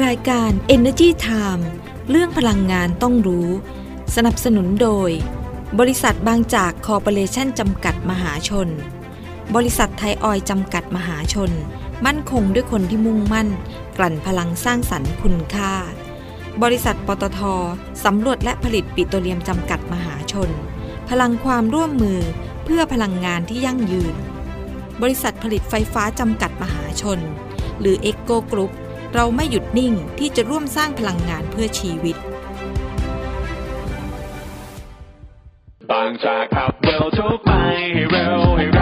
รายการ Energy Time เรื่องพลังงานต้องรู้ สนับสนุนโดย บริษัทบางจากคอร์ปอเรชั่นจำกัดมหาชน บริษัทไทยออยจำกัดมหาชน มั่นคงด้วยคนที่มุ่งมั่น กลั่นพลังสร้างสรรค์คุณค่า บริษัทปตทสำรวจและผลิตปิโตรเลียมจำกัดมหาชน พลังความร่วมมือเพื่อพลังงานที่ยั่งยืน บริษัทผลิตไฟฟ้าจำกัดมหาชน หรือเอ็กโกกรุ๊ป เราไม่หยุดนิ่งที่จะร่วมสร้างพลังงานเพื่อชีวิต บางจากขับเร็วทุกไปให้เร็วให้เร็ว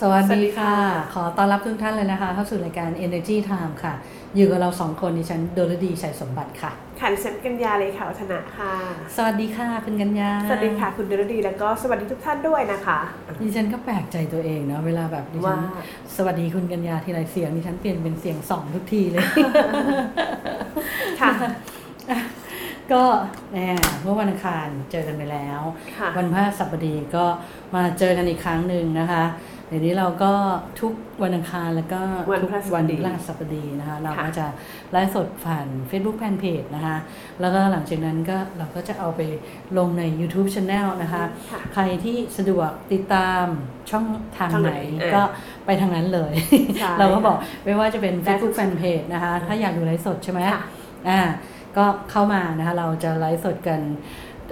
สวัสดีค่ะ ขอต้อนรับทุกท่านเลยนะคะ เข้าสู่รายการ Energy Time ค่ะ อยู่กับเราสองคนดิฉันโดลดีชัยสมบัติค่ะขันเซนกัญญาเลยค่ะวัฒนะค่ะ สวัสดีค่ะคุณกัญญา สวัสดีค่ะคุณเดรดีแล้วก็สวัสดีทุกท่านด้วยนะคะดิฉันก็แปลกใจตัวเองเนาะเวลาแบบดิฉันว่าสวัสดีคุณกัญญาทีไรเสียงดิฉันเปลี่ยนเป็นเสียงสองทุกทีเลยค่ะก็แหมเมื่อวันอังคารเจอกันไปแล้วค่ะวันพฤหัสบดีก็มาเจอกันอีกครั้งหนึ่งนะคะ เดี๋ยวนี้เราก็ทุกวันอังคารแล้วก็วันทุกพฤหัสบดีวันพฤหัสบดีนะคะ เราค่ะก็จะไลฟ์สดผ่าน Facebook Fanpage นะคะ แล้วก็หลังจากนั้นก็เราก็จะเอาไปลงใน YouTube Channel นะคะค่ะใครที่สะดวกติดตามช่องทางทางไหไหนนเออก็ไปทางนั้นเลยใช่เราก็บอกไม่ว่าจะเป็นได้ทุ Facebook ก Fanpage นะคะ ถ้าอยากดูไลฟ์สดใช่ไหมค่ะอ่าก็เข้ามานะคะ เราจะไลฟ์สดกัน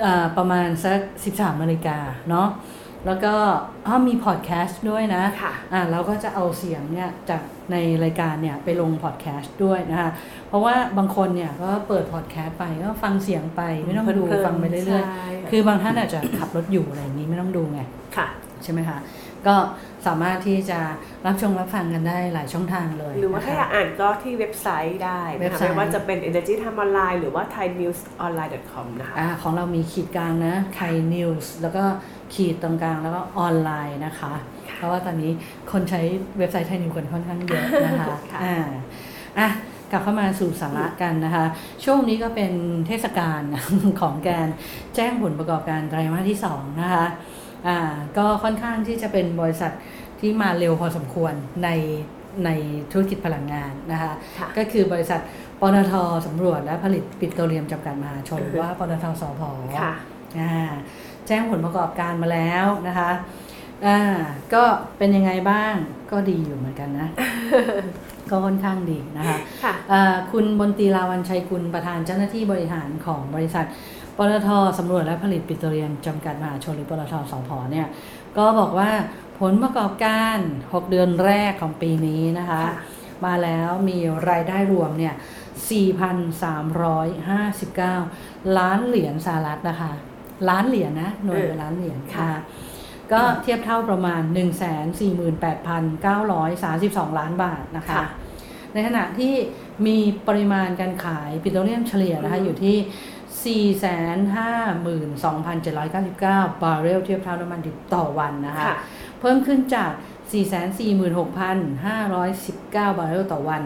อ่าประมาณสัก 13นาฬิกาเนาะ แล้วก็อ้าวมีพอดแคสต์ด้วยนะค่ะอ่าเราก็จะเอาเสียงเนี่ยจากในรายการเนี่ยไปลงพอดแคสต์ด้วยนะคะเพราะว่าบางคนเนี่ยก็เปิดพอดแคสต์ไปก็ฟังเสียงไปไม่ต้องดูเพลินๆฟังไปเรื่อยใช่ๆคือบางท่านอาจจะขับรถอยู่อะไรอย่างนี้ไม่ต้องดูไงค่ะใช่ไหมคะก็สามารถที่จะรับชมรับฟังกันได้หลายช่องทางเลย หรือว่านะถ้าคะอยากอ่านก็ที่เว็บไซต์ได้นะคะเว็บไซต์ไม่ว่าจะเป็น energy time online หรือว่า thainewsonline.com นะคะอาของเรามีขีดกลางนะไทยนิวส์แล้วก็ ขีดตรงกลางแล้วก็ออนไลน์นะคะ เพราะว่าตอนนี้คนใช้เว็บไซต์ไทยนิวส์กันค่อนข้างเยอะนะคะค่ะอ่าอะกลับเข้ามาสู่สาระกันนะคะ ช่วงนี้ก็เป็นเทศกาลของการแจ้งผลประกอบการไตรมาสที่2นะคะอ่าก็ค่อนข้างที่จะเป็นบริษัทที่มาเร็วพอสมควรในในธุรกิจพลังงานนะคะค่ะก็คือบริษัทปตทสำรวจและผลิตปิโตรเลียมจำกัดมหาชนหรือว่าปตทสพค่ะอ่า แจ้งผลประกอบการมาแล้วนะคะอ่าก็เป็นยังไงบ้างก็ดีอยู่เหมือนกันนะ ก็ค่อนข้างดีนะคะค่ะ อ่าคุณบนตรีลาวันชัยกุลประธานเจ้าหน้าที่บริหารของบริษัทปตทสำรวจและผลิตปิโตรเลียมจำกัดมหาชนหรือปตทสพเนี่ยก็บอกว่าผลประกอบการ 6 เดือนแรกของปีนี้นะคะ ค่ะ มาแล้วมีรายได้รวมเนี่ย4,359 ล้านเหรียญสหรัฐนะคะ ล้านเหรียญนะหน่วยเป็นล้านเหรียญค่ะค่ะ ก็เทียบเท่าประมาณ 148,932 ล้านบาทนะคะค่ะในขณะที่มีปริมาณการขายปิโตรเลียมเฉลี่ยนะคะอืมอยู่ที่ 452,799 บาร์เรลเทียบเท่าน้ำมันดิบต่อวันนะคะค่ะเพิ่มขึ้นจาก 446,519 บาร์เรลต่อวัน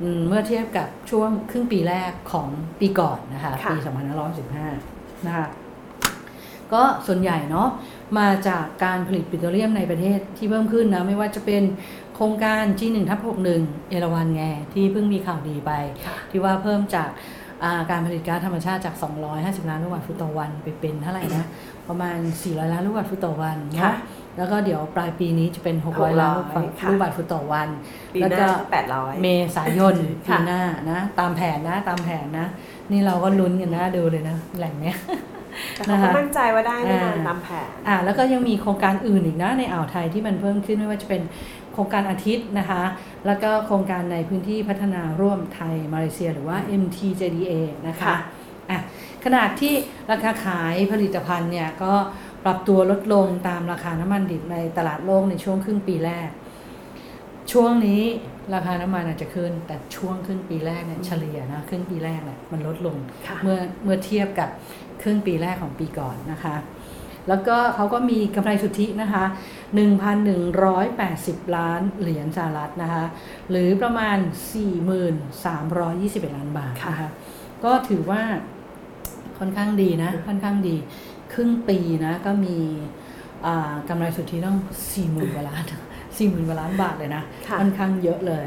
อืมเมื่อเทียบกับช่วงครึ่งปีแรกของปีก่อนนะคะค่ะปี 2515 นะคะ ก็ส่วนใหญ่เนาะมาจากการผลิตปิโตรเลียมในประเทศที่เพิ่มขึ้นนะ ไม่ว่าจะเป็นโครงการ G1 ทับ61 เอราวันไงที่เพิ่งมีข่าวดีไปค่ะที่ว่าเพิ่มจากอ่าการผลิตก๊าซธรรมชาติจาก 250 ล้านลูกบาศก์ฟุตต่อวันไปเป็นเท่าไหร่นะประมาณ 400 ล้านลูกบาศก์ฟุตต่อวันค่ะเนาะแล้วก็เดี๋ยวปลายปีนี้จะเป็น 600 ล้านลูกบาศก์ค่ะลูกบาศก์ฟุตต่อวันปีแล้วหก็น้าก็แปดร้อยเมษายนปีค่ะหน้านะ ตามแผนนะ ตามแผนนะ นี่เราก็ลุ้นกันนะดูเลยนะ แหล่งเนี้ย แต่เขาก็มั่นใจว่าได้แน่นอนอ่าตามแผนอ่าแล้วก็ยังมีโครงการอื่นอีกนะในอ่าวไทยที่มันเพิ่มขึ้นไม่ว่าจะเป็นโครงการอาทิตย์นะคะ แล้วก็โครงการในพื้นที่พัฒนาร่วมไทยมาเลเซียหรือว่า MTJDA นะคะค่ะอะขนาดที่ราคาขายผลิตภัณฑ์เนี่ยก็ปรับตัวลดลงตามราคาน้ำมันดิบในตลาดโลกในช่วงครึ่งปีแรก ช่วงนี้ราคาน้ำมันอาจจะขึ้น แต่ช่วงครึ่งปีแรกเนี่ยเฉลี่ยนะครึ่งปีแรกเนี่ยมันลดลงค่ะเมื่อเมื่อเทียบกับ ครึ่งปีแรกของปีก่อนนะคะ แล้วก็เขาก็มีกำไรสุทธินะคะ 1,180 ล้านเหรียญสหรัฐนะคะ หรือประมาณ 4,321 ล้านบาทนะคะ ก็ถือว่าค่อนข้างดีนะ ค่อนข้างดี ครึ่งปีนะก็มีอ่ากำไรสุทธิต้อง 40,000กว่าล้าน40,000กว่าล้านบาทเลยนะค่ะค่อนข้างเยอะเลย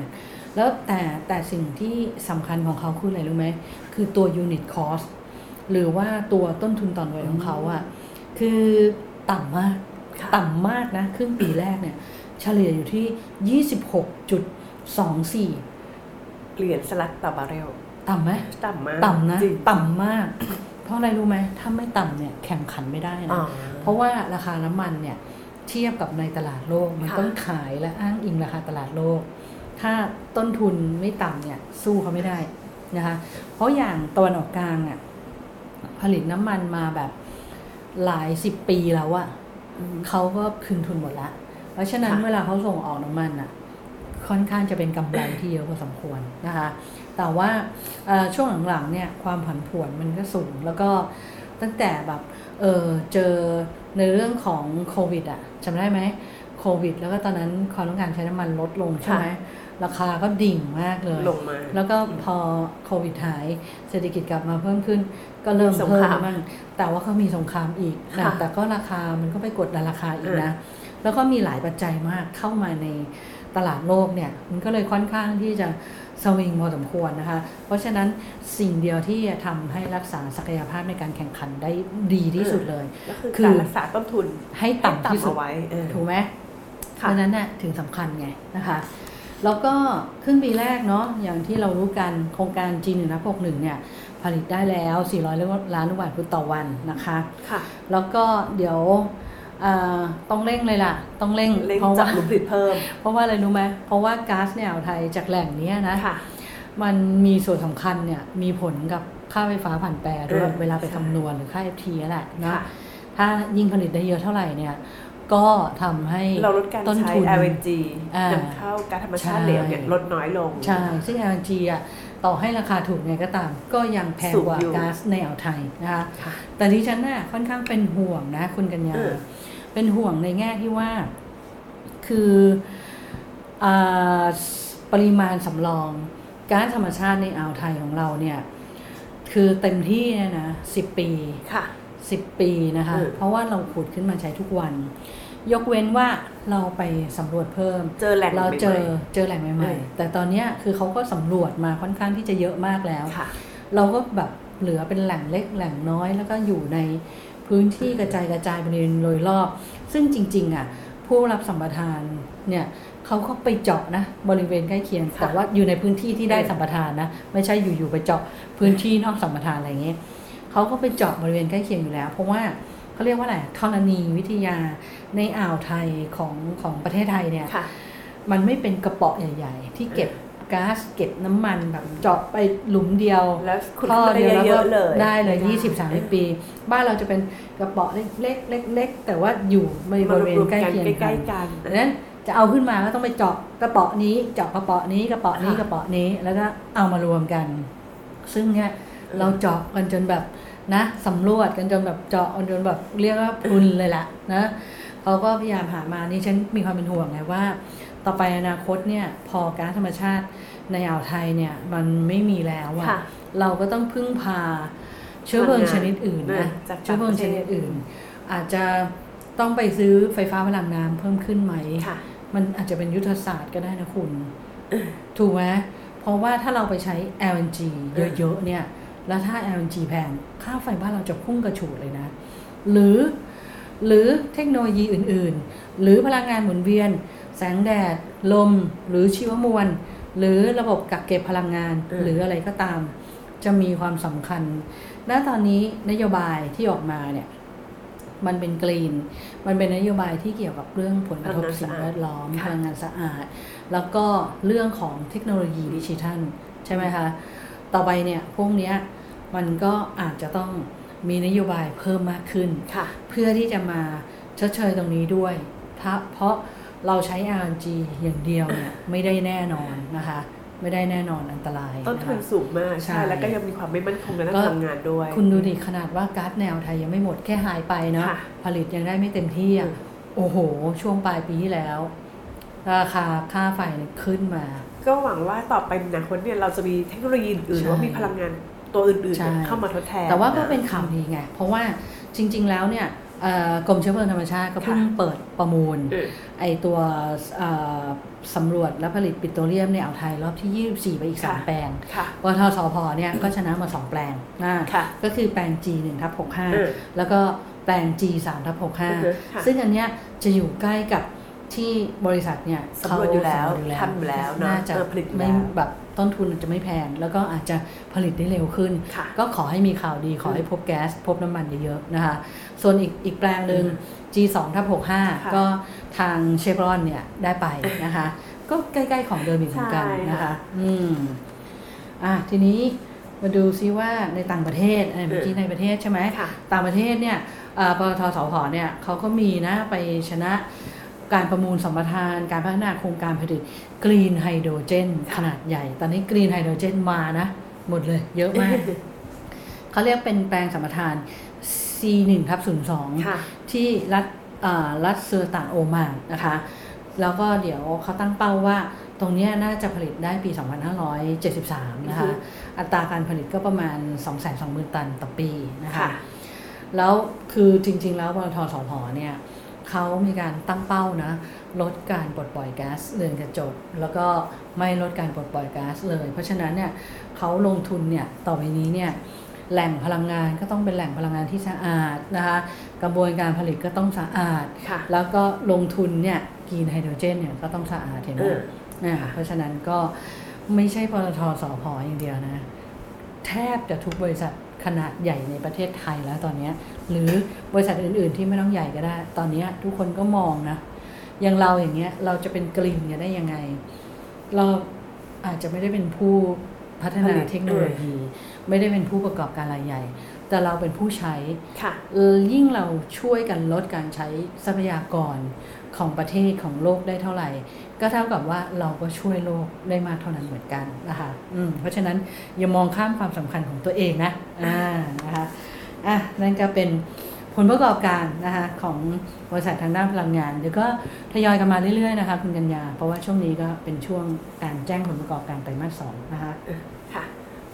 แล้วแต่แต่สิ่งที่สำคัญของเขาคืออะไรรู้ไหม คือตัว unit cost หรือว่าตัวต้นทุนต่อหน่วยของเขาอะคือต่ำมากค่ะต่ำมากนะครึ่งปีแรกเนี่ยเฉลี่ยอยู่ที่ 26.24 เหรียญสลัดต่อบาร์เรลต่ำไหมต่ำมากต่ำนะจริงต่ำมาก เพราะอะไรรู้ไหมถ้าไม่ต่ำเนี่ยแข่งขันไม่ได้อ๋อนะเพราะว่าราคาน้ำมันเนี่ยเทียบกับในตลาดโลกมันค่ะต้องขายและอ้างอิงราคาตลาดโลก ถ้าต้นทุนไม่ต่ำเนี่ยสู้เขาไม่ได้นะคะเพราะอย่างตะวันออกกลางอะ ผลิตน้ำมันมาแบบหลายสิบปีแล้วอะอืมเขาก็คืนทุนหมดละ เพราะฉะนั้นค่ะเวลาเขาส่งออกน้ำมันอะค่อนข้างจะเป็นกำไรที่เยอะพอสมควรนะคะ แต่ว่าเอ่อช่วงหลังๆเนี่ยความผันผวนมันก็สูง แล้วก็ตั้งแต่แบบเออเจอในเรื่องของโควิดอะจำได้ไหมโควิด แล้วก็ตอนนั้นความต้องการใช้น้ำมันลดลงใช่ไหม ราคาก็ดิ่งมากเลยลงมาแล้วก็พอโควิดหายเศรษฐกิจกลับมาเพิ่มขึ้น ก็เริ่มสงเพิ่คมรามบ้างแต่ว่าเขามีสงครามอีกนะค่ะแต่ก็ราคามันก็ไปกดดันราคาอีกอ่านะ แล้วก็มีหลายปัจจัยมากเข้ามาในตลาดโลกเนี่ยมันก็เลยค่อนข้างที่จะสวิงพอสมควรนะคะ เพราะฉะนั้นสิ่งเดียวที่จะทำให้รักษาศักยภาพในการแข่งขันได้ดีที่สุดเลยก็คือคือการรักษาต้นทุนให้ต่ำที่สุดเอาไว้เออถูกไหมเพค่ะราะฉะนั้นน่ะถึงสำคัญไงนะคะ แล้วก็ครึ่งปีแรกเนาะอย่างที่เรารู้กันโครงการ G 1นึ่งนะพกหนึ่งเนี่ยผลิตได้แล้ว 400 ล้านลูกบาศก์ฟุตต่อวันนะคะค่ะแล้วก็เดี๋ยวอ่าต้องเร่งเลยล่ะ ต้องเร่งเร่งเพราะจับว่าหลุมผลิตเพิ่ม เพราะว่าอะไรรู้ไหมเพราะว่าก๊าซในอ่าวไทยจากแหล่งเนี้ยนะค่ะมันมีส่วนสำคัญเนี่ยมีผลกับค่าไฟฟ้าผ่านแปรด้วยเออเวลาไปใช่คำนวณหรือค่า FT นั่นแหละนะค่ะถ้ายิ่งผลิตได้เยอะเท่าไหร่เนี่ย ก็ทำให้เราลดการต้นใช้ทุน LNG อ่านำเข้าก๊าซธรรมชาติใช่เหลวเนี่ยลดน้อยลง ใช่ ซึ่ง LNG อะต่อให้ราคาถูกไงก็ตาม ก็ยังแพงสูงกว่าอยู่ก๊าซในอ่าวไทยนะคะค่ะแต่ดิฉันน่ะค่อนข้างเป็นห่วงนะคุณกัญญาเออเป็นห่วงในแง่ที่ว่า คืออาปริมาณสำรองก๊าซธรรมชาติในอ่าวไทยของเราเนี่ย คือเต็มที่เนี่ยนะสิบปีค่ะ สิบปีนะคะเออเพราะว่าเราขุดขึ้นมาใช้ทุกวัน ยกเว้นว่าเราไปสำรวจเพิ่ม เจอแหล่งเราเจอใหม่เจอแหล่งใหเอม่อๆแต่ตอนเนี้ยคือเขาก็สำรวจมาค่อนข้างที่จะเยอะมากแล้วๆค่ะเราก็แบบเหลือเป็นแหล่งเล็กแหล่งน้อย แล้วก็อยู่ในพื้นที่กระจายกระจายบริเวณโดยรอบ ซึ่งจริง ๆ อะ ผู้รับสัมปทานเนี่ยเขาก็ไปเจาะนะบริเวณใกล้เคียงค่ะแต่ว่าอยู่ในพื้นที่ที่ได้เออสัมปทานนะ ไม่ใช่อยู่ๆไปเจาะพื้นที่นอกสัมปทานอะไรอย่างเงี้ย เขาก็ไปเจาะบริเวณใกล้เคียงอยู่แล้ว เพราะว่าเขาเรียกว่าอะไรธรณีวิทยาในอ่าวไทยของของประเทศไทยเนี่ยค่ะมันไม่เป็นกระเป๋อใหญ่ ๆ ที่เก็บก๊าซเก็บน้ำมันแบบเจาะไปหลุมเดียวแล้วคุณท่อได้เดียวแล้วเยก็อะๆเลยได้เลยไม่ยี่สิบสามสิบปี บ้านเราจะเป็นกระเป๋อเล็กๆเล็กๆแต่ว่าอยู่ในบมารริเวณวมใกล้ๆกันเคียงใกกัล้นๆกันดังนั้นจะเอาขึ้นมาก็ต้องไปเจาะกระเป๋อนี้เจาะกระเป๋อนี้กระเป๋อนี้ค่ะกระเป๋อนี้แล้วก็เอามารวมกัน ซึ่งเนี่ย เราเจาะกันจนแบบนะสำรวจกันจนแบบเจาะกันจนแบบเรียกว่าพรุนเลยล่ะนะเขาก็พยายามหามานี่ฉันมีความเป็นห่วงไงว่า ต่อไปอนาคตเนี่ยพอก๊าซธรรมชาติในอ่าวไทยเนี่ยมันไม่มีแล้วอะค่ะเราก็ต้องพึ่งพาเชื้อเพลิงชนิดอื่นเออนะจากเชื้อเพลิงต่างประชเทศนิดอื่น อาจจะต้องไปซื้อไฟฟ้าพลังน้ำเพิ่มขึ้นไหมค่ะมันอาจจะเป็นยุทธศาสตร์ก็ได้นะคุณ ถูกไหมเพราะว่าถ้าเราไปใช้ LNG เยอะๆเนี่ย แล้วถ้า LNG แพง ค่าไฟบ้านเราจะพุ่งกระฉูดเลยนะ หรือหรือเทคโนโลยีอื่นๆ หรือพลังงานหมุนเวียน แสงแดด ลม หรือชีวมวล หรือระบบกักเก็บพลังงานเออหรืออะไรก็ตาม จะมีความสำคัญณตอนนี้นโยบายที่ออกมาเนี่ย มันเป็นกรีน มันเป็นนโยบายที่เกี่ยวกับเรื่องผลกระทบพลังงานสิ่งสะอาดแวดล้อมค่ะพลังงานสะอาด แล้วก็เรื่องของเทคโนโลยีดิจิทัล ใช่ไหมคะ ต่อไปเนี่ยพวกเนี้ยมันก็อาจจะต้องมีนโยบายเพิ่มมากขึ้นค่ะเพื่อที่จะมาชดเชยตรงนี้ด้วยถ้าเพราะเราใช้ RNG อย่างเดียวเนี่ยไม่ได้แน่นอนนะคะ ไม่ได้แน่นอนอันตรายต้นทุนนะคะสูงมากใช่ใช่แล้วก็ยังมีความไม่มั่นคงในด้านก็พลังงานด้วย คุณดูดิขนาดว่าก๊าซแนวไทยยังไม่หมดแค่หายไปเนาะค่ะผลิตยังได้ไม่เต็มที่อะอืมโอ้โห ช่วงปลายปีที่แล้ว ราคาค่าไฟเนี่ยขึ้นมา ก็หวังว่าต่อไปในอนาคตเนี่ยเราจะมีเทคโนโลยีอื่นๆหใช่รือว่ามีพลังงานตัวอื่นๆใช่เนี่ยเข้ามาทดแทน แต่ว่าก็ะเป็นข่าวดีไง เพราะว่าจริง ๆ แล้วเนี่ยเอ่อกรมเชื้อเพลิงธรรมชาติก็เพิ่งค่ะเปิดประมูลอืมไอตัวเอ่อสำรวจและผลิตปิโตรเลียมในอ่าวไทยรอบที่ 24 ไปอีกค่ะ3แปลงค่ะปทสพเนี่ยก็ชนะมา 2 แปลงอ่าค่ะก็คือแปลง G 1ทับอืม65 แล้วก็แปลง G 3ทับอือฮึค่ะ65 ซึ่งอันเนี้ยจะอยู่ใกล้กับ ที่บริษัทเนี่ยสำรวจอยู่แล้วเขาสำรจทำอยู่แล้วเนอะน่าจะเออผลิตอยู่ไม่แล้วแบบต้นทุนอาจจะไม่แพง แล้วก็อาจจะผลิตได้เร็วขึ้นค่ะก็ขอให้มีข่าวดีขอให้พบแก๊ส พบน้ำมันเยอะๆนะคะ ส่วนอีกอีกแปลงหนึ่ง G2 ทับค่ะ65 ก็ทางเชฟรอนเนี่ยได้ไปนะคะ ก็ใกล้ๆของเดิมอีกเหมือนกันใช่นะคะค่ะอืมอะทีนี้มาดูซิว่าในต่างประเทศเอ่อเมื่อกี้ในประเทศใช่ไหมค่ะต่างประเทศเนี่ยเอ่อปตทสพเนี่ยเขาก็มีนะไปชนะ การประมูลสัมปทาน การพัฒนาโครงการผลิตกรีนไฮโดรเจนขนาดใหญ่ ตอนนี้กรีนไฮโดรเจนมานะ หมดเลย เยอะมาก เขาเรียกเป็นแปลงสัมปทาน C1 ทับค่ะ02 ที่รัฐอ่ารัฐเซอร์ตานโอมานนะคะ แล้วก็เดี๋ยวเขาตั้งเป้าว่าตรงเนี้ยน่าจะผลิตได้ปี 2573 นะคะอือฮึอัตราการผลิตก็ประมาณ 220,000 ตันต่อปีนะคะค่ะแล้วคือจริง ๆ แล้วปตทสพเนี่ย เขามีการตั้งเป้านะ ลดการปลดปล่อยก๊าซเรือนกระจก แล้วก็ไม่ลดการปลดปล่อยก๊าซเลย เพราะฉะนั้นเนี่ยเขาลงทุนเนี่ยต่อไปนี้เนี่ยแหล่งพลังงานก็ต้องเป็นแหล่งพลังงานที่สะอาดนะคะกระบวนการผลิตก็ต้องสะอาดค่ะแล้วก็ลงทุนเนี่ยกรีนไฮโดรเจนเนี่ยก็ต้องสะอาดเห็นไหมเอออ่าเพราะฉะนั้นก็ไม่ใช่ปตทสพอย่างเดียวนะ แทบจะทุกบริษัท ขนาดใหญ่ในประเทศไทยแล้วตอนเนี้ยหรือบริษัทอื่น ๆ ที่ไม่ต้องใหญ่ก็ได้ ตอนเนี้ยทุกคนก็มองนะอย่างเราอย่างเงี้ยเราจะเป็นกลิ่นกันได้ยังไง เราอาจจะไม่ได้เป็นผู้พัฒนาผลิตเทคโนโลยี ไม่ได้เป็นผู้ประกอบการรายใหญ่ แต่เราเป็นผู้ใช้ค่ะเออยิ่งเราช่วยกันลดการใช้ทรัพยากร ของประเทศของโลกได้เท่าไหร่ ก็เท่ากับว่าเราก็ช่วยโลกได้มากเท่านั้นเหมือนกันนะคะอืมเพราะฉะนั้นอย่ามองข้ามความสำคัญของตัวเองนะอ่านะคะอะนั่นก็เป็นผลประกอบการนะคะของบริษัททางด้านพลังงานเดี๋ยวก็ทยอยกันมาเรื่อยๆนะคะคุณกัญญาเพราะว่าช่วงนี้ก็เป็นช่วงการแจ้งผลประกอบการไตรมาสสองนะคะ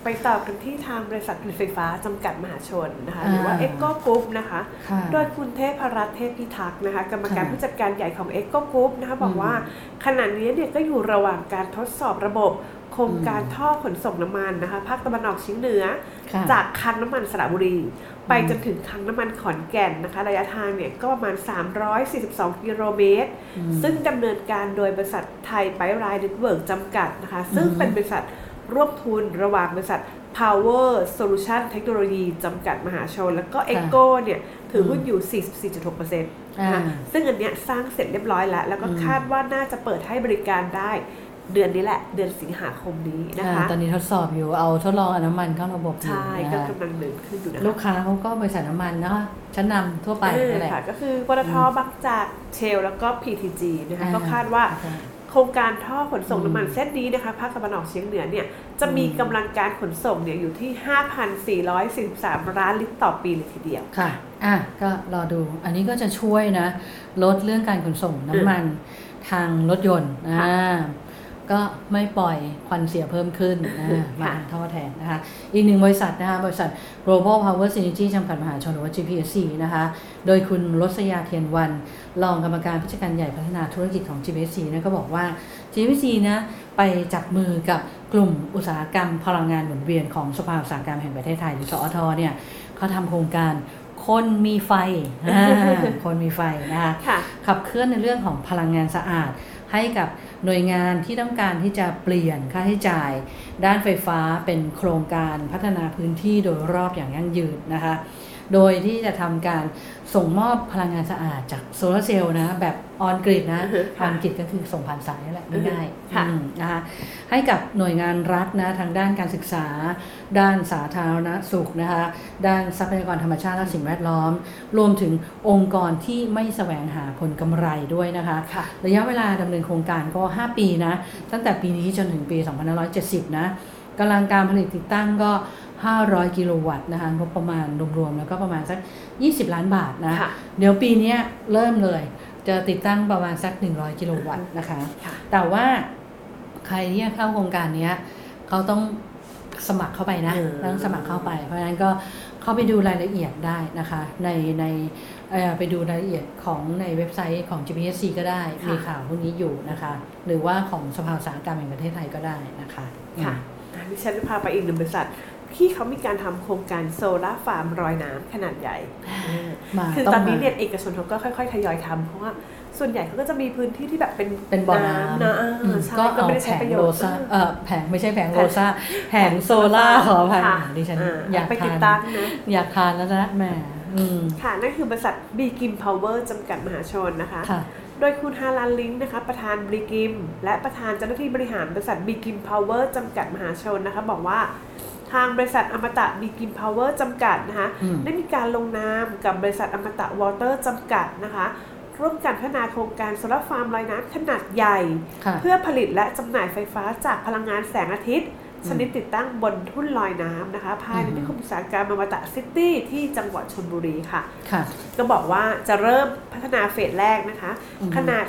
ไปต่อกันที่ทางบริษัทผลิตไฟฟ้าจำกัดมหาชนนะคะอ่าหรือว่าเอ็กโกกรุ๊ปนะคะค่ะโดยคุณเทพรัตน์เทพพิทักษ์นะคะกรรมการค่ะผู้จัดการใหญ่ของ EGCO Group นะคะบอกอืมว่าขณะนี้เนี่ยก็อยู่ระหว่างการทดสอบระบบโครงการอืมท่อขนส่งน้ำมันนะคะภาคตะวันออกเฉียงเหนือค่ะจากคลังน้ำมันสระบุรี ไปอืมจนถึงคลังน้ำมันขอนแก่นนะคะ ระยะทางเนี่ยก็ประมาณ 342 กิโลเมตรอืมซึ่งดำเนินการโดยบริษัทไทยไปป์ไลน์เน็ตเวิร์กจำกัดนะคะ ซึ่งอืมเป็นบริษัท ร่วมทุนระหว่างบริษัท Power Solution Technology จำกัดมหาชน แล้วก็ e c o เนี่ยถือหุ้นอยู่ 44.6%นะคะอ่าซึ่งอันเนี้ยสร้างเสร็จเรียบร้อยแล้ว แล้วก็อืมคาดว่าน่าจะเปิดให้บริการได้เดือนนี้แหละเดือนสิงหาคมนี้นะคะอ่าตอนนี้ทดสอบอยู่เอาทดลองเอาน้ำมันเข้าระบบอยู่ใช่นะก็คะกำลังเดินขึ้นอยู่นะคะลูกค้าเขาก็บริษัทน้ำมันเนาะชั้นนำทั่วไปเออนั่นแหละค่ะก็คือปตทบางจากเชล แล้วก็ PTG นะคะอ่าก็คาดว่าใช่ โครงการท่อขนส่งอืมน้ำมันเส้นนี้นะคะภาคตะวันออกเฉียงเหนือเนี่ยจะมีอืมกำลังการขนส่งเนี่ยอยู่ที่ 5,443 ล้านลิตรต่อปีเลยทีเดียวค่ะอะก็รอดูอันนี้ก็จะช่วยนะ ลดเรื่องการขนส่งน้ำมันทางรถยนต์ค่ะอ่า ก็ไม่ปล่อยควันเสียเพิ่มขึ้นอ่ามาค่ะทางท่อแทนนะคะ อีกหนึ่งบริษัทนะคะบริษัท Global Power Synergy จำกัดมหาชนหรือว่า GPSC นะคะ โดยคุณรสยาเทียนวัน รองกรรมการผู้จัดการใหญ่พัฒนาธุรกิจของ GPSC นะก็บอกว่า GPSC นะไปจับมือกับกลุ่มอุตสาหกรรมพลังงานหมุนเวียนของสภาอุตสาหกรรมแห่งประเทศไทยหรือสอทเนี่ยเขาทำโครงการคนมีไฟอ่าคนมีไฟนะคะค่ะขับเคลื่อนในเรื่องของพลังงานสะอาด ให้กับหน่วยงานที่ต้องการที่จะเปลี่ยนค่าใช้จ่าย ด้านไฟฟ้าเป็นโครงการพัฒนาพื้นที่โดยรอบอย่างยั่งยืนนะคะ โดยที่จะทำการส่งมอบพลังงานสะอาดจากโซลาร์เซลล์นะแบบออนกริดนะอือฮึอค่ะอนกริดก็คือส่งผ่านสายนั่นแหละง่ายๆค่ะอืมนะคะให้กับหน่วยงานรัฐนะทางด้านการศึกษา ด้านสาธารณสุขนะคะด้านทรัพยากรธรรมชาติและสิ่งแวดล้อม รวมถึงองค์กรที่ไม่แสวงหาผลกำไรด้วยนะคะค่ะระยะเวลาดำเนินโครงการก็ 5 ปีนะตั้งแต่ปีนี้จนถึงปี 2570 นะ กำลังการผลิตติดตั้งก็ 500 กิโลวัตต์นะคะงบประมาณรวมๆ แล้วก็ประมาณสัก 20 ล้านบาทนะค่ะเดี๋ยวปีเนี้ยเริ่มเลย จะติดตั้งประมาณสัก 100 กิโลวัตต์นะคะค่ะแต่ว่าใครที่จะเข้าโครงการเนี้ยเขาต้องสมัครเข้าไปนะเออต้องสมัครเข้าไป เพราะฉะนั้นก็เข้าไปดูรายละเอียดได้นะคะ ในในเอ่อไปดูรายละเอียดของในเว็บไซต์ของ GPSC ก็ได้ค่ะมีข่าวพวกนี้อยู่นะคะ หรือว่าของสภาอุตสาหกรรมแห่งประเทศไทยก็ได้นะคะค่ะอะ ดิฉันจะพาไปอีกหนึ่งบริษัทที่เขามีการทำโครงการโซลาร์ฟาร์มรอยน้ำขนาดใหญ่มาคือต้งตอนนี้มาเนี่ยเอกชนเขาก็ค่อยๆทยอยทำเพราะว่าส่วนใหญ่เขาก็จะมีพื้นที่ที่แบบเป็นเป็นบ่อน้ำนะอ่าอืมใช่ก็ก็เอาไม่ได้แผใช้งประโยโลชน์ซาเออเออแผงไม่ใช่แผงแผงโลซาแผงโซล่าขออภัยค่ะดิฉันอ่าอยากไปติทาดนตั้งนะอยากทานแล้วนะแหมอืมค่ะ นั่นคือบริษัทบีกิมพาวเวอร์จำกัดมหาชนนะคะค่ะ โดยคุณฮารันลิงก์นะคะประธานบีกิม และประธานเจ้าหน้าที่บริหารบริษัทบีกิมพาวเวอร์จำกัดมหาชนนะคะบอกว่าทางบริษัทอมตะบีกริมเพาเวอร์จำกัดนะคะอืมได้มีการลงนามกับบริษัทอมตะวอเตอร์จำกัดนะคะร่วมกันพัฒนาโครงการโซลาร์ฟาร์มลอยน้ำขนาดใหญ่ค่ะเพื่อผลิตและจำหน่ายไฟฟ้าจากพลังงานแสงอาทิตย์ ชนิดติดตั้งบนทุ่นลอยน้ำนะคะภายในอือฮึนิคมอุตสาหกรรมอมตะซิตี้ที่จังหวัดชลบุรีค่ะค่ะ ก็บอกว่าจะเริ่มพัฒนาเฟสแรกนะคะอือฮึขนาด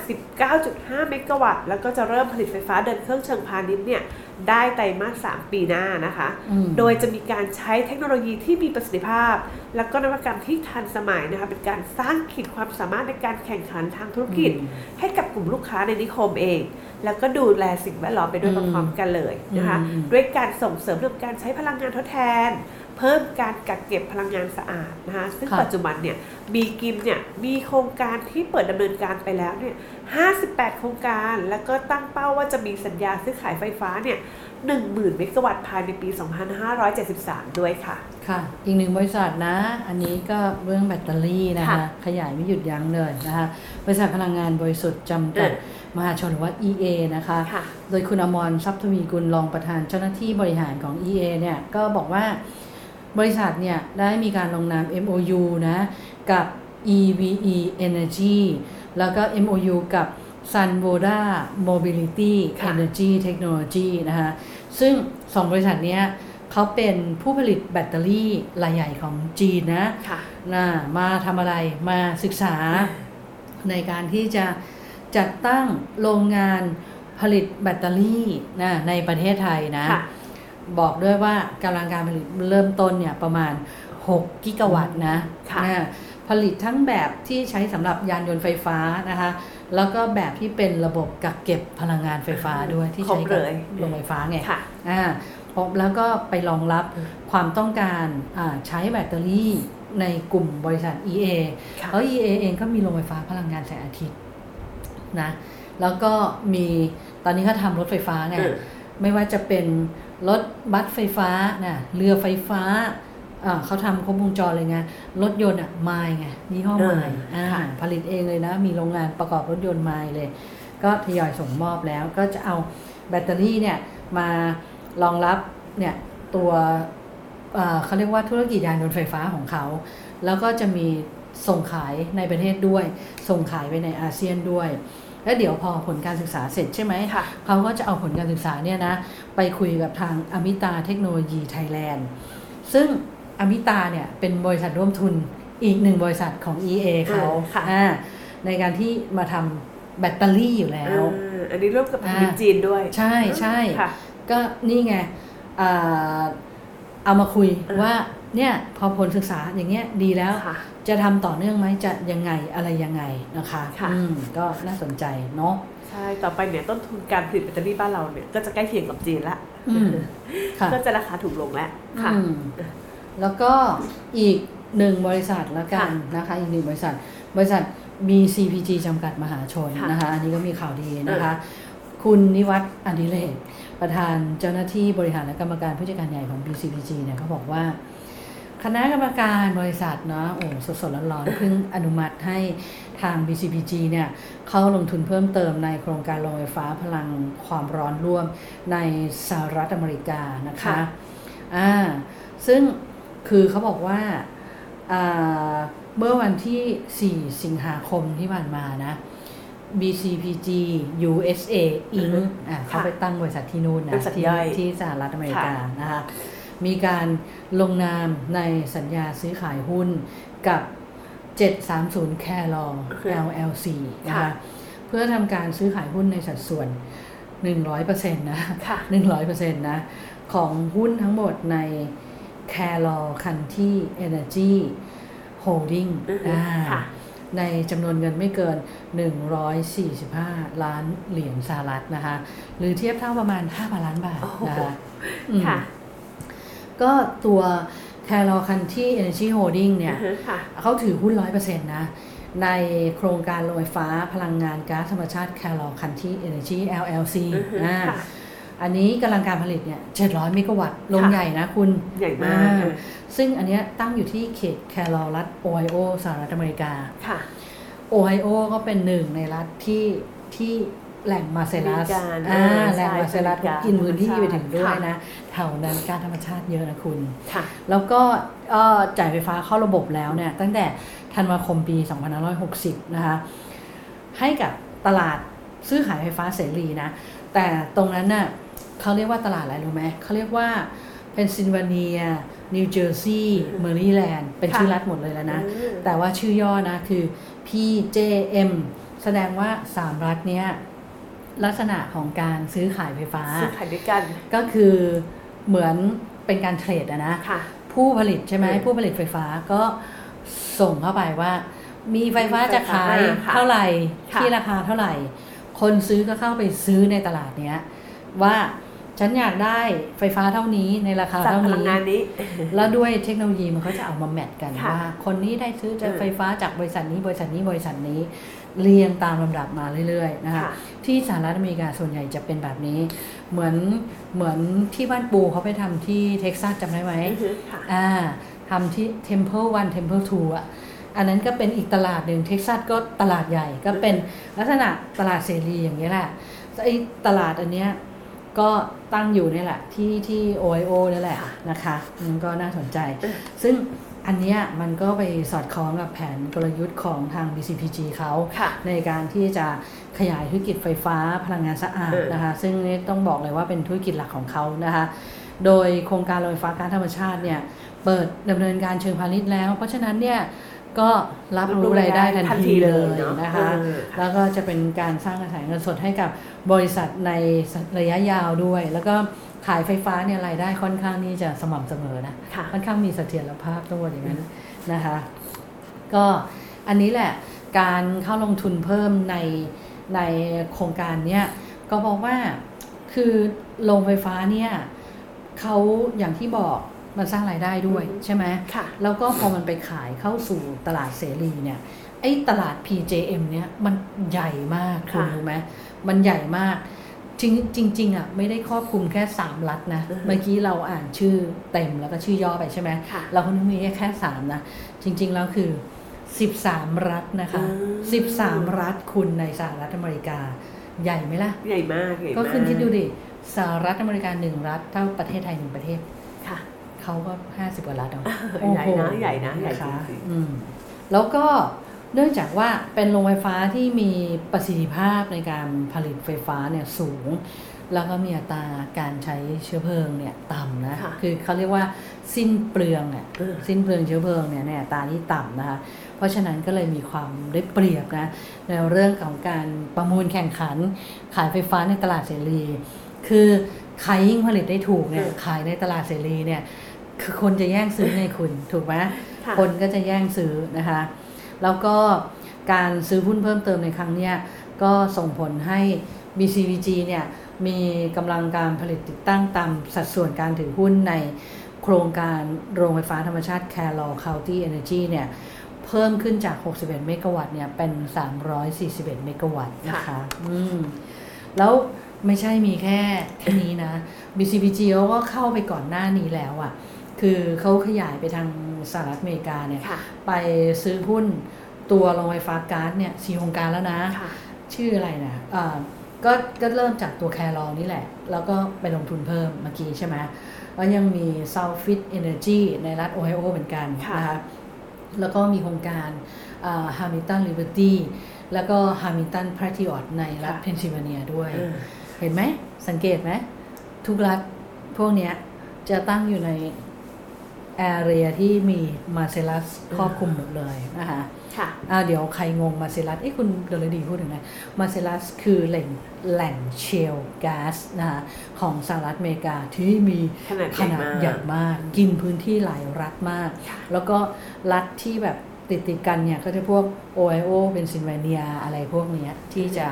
19.5 เมกะวัตต์ แล้วก็จะเริ่มผลิตไฟฟ้าเดินเครื่องเชิงพาณิชย์เนี่ย ได้ไตรมาส3ปีหน้านะคะอืมโดยจะมีการใช้เทคโนโลยีที่มีประสิทธิภาพ แล้วก็นวัตกรรมที่ทันสมัยนะคะ เป็นการสร้างขีดความสามารถในการแข่งขันทางธุรกิจอืมให้กับกลุ่มลูกค้าในนิคมเอง แล้วก็ดูแลสิ่งแวดล้อมไปด้วยอืมพร้อมๆกันเลยนะคะอืมด้วยการส่งเสริมเรื่องการใช้พลังงานทดแทนเพิ่มการกักเก็บพลังงานสะอาดนะคะซึ่งค่ะปัจจุบันเนี่ยบีกิมเนี่ยมีโครงการที่เปิดดำเนินการไปแล้วเนี่ย 58 โครงการ แล้วก็ตั้งเป้าว่าจะมีสัญญาซื้อขายไฟฟ้าเนี่ย10,000 เมกะวัตต์ภายในปี 2573 ด้วยค่ะ ค่ะ อีกหนึ่งบริษัทนะ อันนี้ก็เรื่องแบตเตอรี่นะคะค่ะขยายไม่หยุดยั้งเลยนะคะ บริษัทพลังงานบริสุทธิ์จำกัดเออมหาชนหรือว่า EA นะคะค่ะโดยคุณอมรทรัพย์ทวีกุลรองประธานเจ้าหน้าที่บริหารของ EA เนี่ย ก็บอกว่าบริษัทเนี่ย ได้มีการลงนาม MOU นะ กับ EVE Energy แล้วก็ MOU กับ Sunvoda Mobility ค่ะ Energy Technology นะคะซึ่งสองบริษัทเนี้ยเขาเป็นผู้ผลิตแบตเตอรี่รายใหญ่ของจีนนะค่ะนะมาทำอะไรมาศึกษาในการที่จะจัดตั้งโรงงานผลิตแบตเตอรี่นะในประเทศไทยนะค่ะบอกด้วยว่ากำลังการผลิตเริ่มต้นเนี่ยประมาณ 6 กิกะวัตต์นะค่ะนะ ผลิตทั้งแบบที่ใช้สำหรับยานยนต์ไฟฟ้านะคะ แล้วก็แบบที่เป็นระบบกักเก็บพลังงานไฟฟ้าด้วยที่ครบใช้เลกับยโรงไฟฟ้าไงค่ะอ่าพบแล้วก็ไปรองรับความต้องการอ่าใช้แบตเตอรี่ในกลุ่มบริษัท EA ค่ะเพราะ EA เองก็มีโรงไฟฟ้าพลังงานแสงอาทิตย์นะแล้วก็มีตอนนี้เขาทำรถไฟฟ้าไงเออไม่ว่าจะเป็นรถบัสไฟฟ้านะเรือไฟฟ้าอ่า เขาทำครบวงจรเลยไงรถยนต์อะไมล์ไงยี่ห้อเอไมอล์อ่าค่ะผลิตเองเลยนะ มีโรงงานประกอบรถยนต์ไมล์เลย ก็ทยอยส่งมอบแล้วก็จะเอาแบตเตอรี่เนี่ยมารองรับเนี่ยตัวเอ่อเขาเรียกว่าธุรกิจยานยนต์ไฟฟ้าของเขา แล้วก็จะมีส่งขายในประเทศด้วย ส่งขายไปในอาเซียนด้วย แล้วเดี๋ยวพอผลการศึกษาเสร็จใช่ไหมค่ะเขาก็จะเอาผลการศึกษาเนี่ยนะ ไปคุยกับทางอมิตาเทคโนโลยีไทยแลนด์ ซึ่ง อมิตาเนี่ยเป็นบริษัทร่วมทุนอีกหนึ่งบริษัทของ EA เขาเออค่ะอ่าในการที่มาทำแบตเตอรี่อยู่แล้วอ่าอันนี้ร่วมกับทางอ่าจีนด้วย ใช่ใช่ค่ะก็นี่ไงอ่าเอามาคุยเออว่าเนี่ยพอผลศึกษาอย่างเงี้ยดีแล้วค่ะจะทำต่อเนื่องไหมจะยังไงอะไรยังไงนะคะค่ะอืมก็น่าสนใจเนาะใช่ ต่อไปเนี่ยต้นทุนการผลิตแบตเตอรี่บ้านเราเนี่ย ก็จะใกล้เคียงกับจีนละอืมค่ะก็จะราคาถูกลงแล้วค่ะอืม แล้วก็อีกหนึ่งบริษัทแล้วกันค่ะนะคะอีกหนึ่งบริษัท บริษัท BCPG จำกัดมหาชนค่ะนะคะ อันนี้ก็มีข่าวดีนะคะ คุณนิวัฒน์อดิเรกประธานเจ้าหน้าที่บริหารและกรรมการผู้จัดการใหญ่ของ BCPG เนี่ยเขาบอกว่า คณะกรรมการบริษัทเนาะโอ้สดๆร้อนๆเพิ่งอนุมัติให้ทาง BCPG เนี่ยเข้าลงทุนเพิ่มเติมในโครงการโรงไฟฟ้าพลังความร้อนร่วมในสหรัฐอเมริกานะคะค่ะอ่าซึ่ง คือเขาบอกว่าอ่าเมื่อวันที่ 4 สิงหาคมที่ผ่านมานะ BCPG USA Inc. อะเขาไปตั้งบริษัทที่นู่นบนะริษัทที่ย่อยที่สหรัฐอเมริกาค่ะนะคะมีการลงนามในสัญญาซื้อขายหุ้นกับ 730 c a r o LLC นะคะค่ะเพื่อทำการซื้อขายหุ้นในสัดส่วน 100%นะค่ะ100%นะ ของหุ้นทั้งหมดใน c a r o Country Energy Holding อือฮึอ่าค่ะในจำนวนเงินไม่เกิน 145 ล้านเหรียญสหรัฐนะคะ หรือเทียบเท่าประมาณ 5,000 ล้านบาทโอ้โหนะคะอืมค่ะ ก็ตัว c a r o Country Energy Holding เนี่ยอือฮึค่ะเขาถือหุ้น 100%นะ ในโครงการโรงไฟฟ้าพลังงานก๊าซธรรมชาติ c a r o Country Energy LLC อือฮึอ่าค่ะ อันนี้กำลังการผลิตเนี่ย700เมกะวัตต์ลงค่ะใหญ่นะคุณใหญ่มากอ่เออซึ่งอันเนี้ยตั้งอยู่ที่เขตแคโรรัฐโอไฮโอสหรัฐอเมริกาค่ะโอไฮโอก็เป็นหนึ่งในรัฐที่ที่แหล่งมาเซลัสมีการอ่าเออแหล่งใช่มาเซลัสมีการกินพื้นที่ไปถึงด้วยค่ะนะแถวนั้นการธรรมชาติเยอะนะคุณค่ะแล้วก็เอ่อจ่ายไฟฟ้าเข้าระบบแล้วเนี่ยตั้งแต่ธันวาคมปี 2560 นะคะ ให้กับตลาดซื้อขายไฟฟ้าเสรีนะ แต่ตรงนั้นน่ะ เขาเรียกว่าตลาดอะไรรู้ไหมเขาเรียกว่าเพนซิลเวเนีย นิวเจอร์ซีย์แมริแลนด์เป็นค่ะชื่อรัฐหมดเลยแล้วนะอืมแต่ว่าชื่อย่อนะคือ PJM แสดงว่า 3 รัฐเนี้ยลักษณะของการซื้อขายไฟฟ้า ซื้อขายด้วยกัน ก็คือเหมือนเป็นการ trade อะนะค่ะผู้ผลิตใช่ไหมอืมผู้ผลิตไฟฟ้าก็ส่งเข้าไปว่า มีไฟฟ้าจะขายไฟฟ้าค่ะเท่าไหร่ค่ะที่ราคาเท่าไหร่ คนซื้อก็เข้าไปซื้อในตลาดเนี้ยว่า ฉันอยากได้ไฟฟ้าเท่านี้ในราคาจากเท่าพลังนี้งานนี้ แล้วด้วยเทคโนโลยีมันก็จะเอามาแมทกันค่ะว่าคนนี้ได้ซื้อจากอืมไฟฟ้าจากบริษัทนี้บริษัทนี้บริษัทนี้เรียงตามลำดับมาเรื่อยๆนะคะค่ะที่สหรัฐอเมริกาส่วนใหญ่จะเป็นแบบนี้ เหมือนเหมือนที่บ้านปูเขาไปทำที่เท็กซัสจำได้ไหมอือฮึค่ะอ่าทำที่ Temple 1 Temple 2อะอันนั้นก็เป็นอีกตลาดหนึ่งเท็กซัสก็ตลาดใหญ่ก็เป็นลักษณะตลาดเสรีอย่างนี้ยแหละไอ้ตลาดอันเนี้ย ก็ตั้งอยู่นี่แหละที่ที่โอไอโอนี่แหละนะคะมันก็น่าสนใจ ซึ่งอันเนี้ยมันก็ไปสอดคล้องกับแผนกลยุทธ์ของทาง BCPG เขาค่ะในการที่จะขยายธุรกิจไฟฟ้าพลังงานสะอาดเออนะคะซึ่งนี่ต้องบอกเลยว่าเป็นธุรกิจหลักของเขานะคะโดยโครงการโรงไฟฟ้าก๊าซธรรมชาติเนี่ยเปิดดำเนินการเชิงพาณิชย์แล้ว เพราะฉะนั้นเนี่ย ก็รับรู้รายได้ทันทีเลยนะคะเออแล้วก็จะเป็นการสร้างกระแสเงินสดให้กับบริษัทในระยะยาวด้วย แล้วก็ขายไฟฟ้าเนี่ยรายได้ค่อนข้างนี่จะสม่ำเสมอนะค่ะค่อนข้างมีเสถียรภาพต้องว่าอย่างนั้นนะคะก็อันนี้แหละการเข้าลงทุนเพิ่มในในโครงการเนี้ยก็เพราะว่าคือโรงไฟฟ้าเนี่ยเขาอย่างที่บอก มันสร้างรายได้ด้วยอืมใช่ไหมค่ะแล้วก็พอมันไปขายเข้าสู่ตลาดเสรีเนี่ยไอ้ตลาด PJM เนี่ยมันใหญ่มากคุณค่ะรู้ไหมมันใหญ่มากจริงจริงๆอะไม่ได้ครอบคลุมแค่ 3 รัฐนะอือฮึเมื่อกี้เราอ่านชื่อเต็มแล้วก็ชื่อย่อไปใช่ไหมค่ะเราคนนึกมีแค่สามนะ จริง ๆ แล้วคือ 13 รัฐนะคะอืม13 รัฐคุณในสหรัฐอเมริกา ใหญ่ไหมล่ะ ใหญ่มากใหญ่มากก็คุณคิดดูดิสหรัฐอเมริกาหนึ่งรัฐเท่าประเทศไทยหนึ่งประเทศค่ะ เขาก็50กว่ารัฐเอาใหญ่นะโอ้โใหญ่นะใหญ่คจริงๆอืมแล้วก็เนื่องจากว่าเป็นโรงไฟฟ้าที่มีประสิทธิภาพในการผลิตไฟฟ้าเนี่ยสูง แล้วก็มีอัตราการใช้เชื้อเพลิงเนี่ยต่ำนะค่ะคือเขาเรียกว่าสิ้นเปลืองอะเออสิ้นเปลืองเชื้อเพลิงเนี่ยในอัตราที่ต่ำนะคะเพราะฉะนั้นก็เลยมีความได้เปรียบนะในเรื่องของการประมูลแข่งขันขายไฟฟ้าในตลาดเสรี คือใครยิ่งผลิตได้ถูกเนี่ยเออขายในตลาดเสรีเนี่ย คือคนจะแย่งซื้อในคุณถูกไหมค่ะคนก็จะแย่งซื้อนะคะ แล้วก็การซื้อหุ้นเพิ่มเติมในครั้งเนี้ยก็ส่งผลให้ BCVG เนี่ยมีกำลังการผลิตติดตั้งตามสัดส่วนการถือหุ้นในโครงการโรงไฟฟ้าธรรมชาติ c a r o County Energy เนี่ยเพิ่มขึ้นจาก 61 เมกะวัตต์เนี่ยเป็น 341 เมกะวัตต์นะคะอืมแล้วไม่ใช่มีแค่แค่นี้นะ BCPG เขาก็เข้าไปก่อนหน้านี้แล้วอะ่ะ คือเขาขยายไปทางสหรัฐอเมริกาเนี่ยค่ะไปซื้อหุ้นตัวโรงไฟฟ้าก๊าซเนี่ยสี่โครงการแล้วนะค่ะชื่ออะไรนะอ่าก็ก็เริ่มจากตัวแครอลนี่แหละ แล้วก็ไปลงทุนเพิ่มเมื่อกี้ใช่ไหมแล้วยังมี South Field Energy ในรัฐโอไฮโอเหมือนกันค่ะนะคะแล้วก็มีโครงการฮามิ l ตันลิเบอร์ตี้แล้วก็ฮามิ ลตันแพท ริอ อต ในรัฐเพนซิลเวเนียด้วยเออเห็นไหม สังเกตไหม ทุกรัฐพวกเนี้ยจะตั้งอยู่ใน area ที่มีมาเซลัสครอบคลุมหมดเลยนะคะค่ะอ่าเดี๋ยวใครงงมาเซลัสเอ้คุณเดลดีพูดถึงไงมาเซลัสคือแหล่งแหล่ง shale gas นะคะของสหรัฐอเมริกาที่มีขนาดขนาดใหญ่มากใหญ่มาก กินพื้นที่หลายรัฐมากค่ะแล้วก็รัฐที่แบบติดติดๆกันเนี่ยก็จะพวกโอไฮโอเ e นซิลเวเนียอะไรพวกเนี้ยที่จะ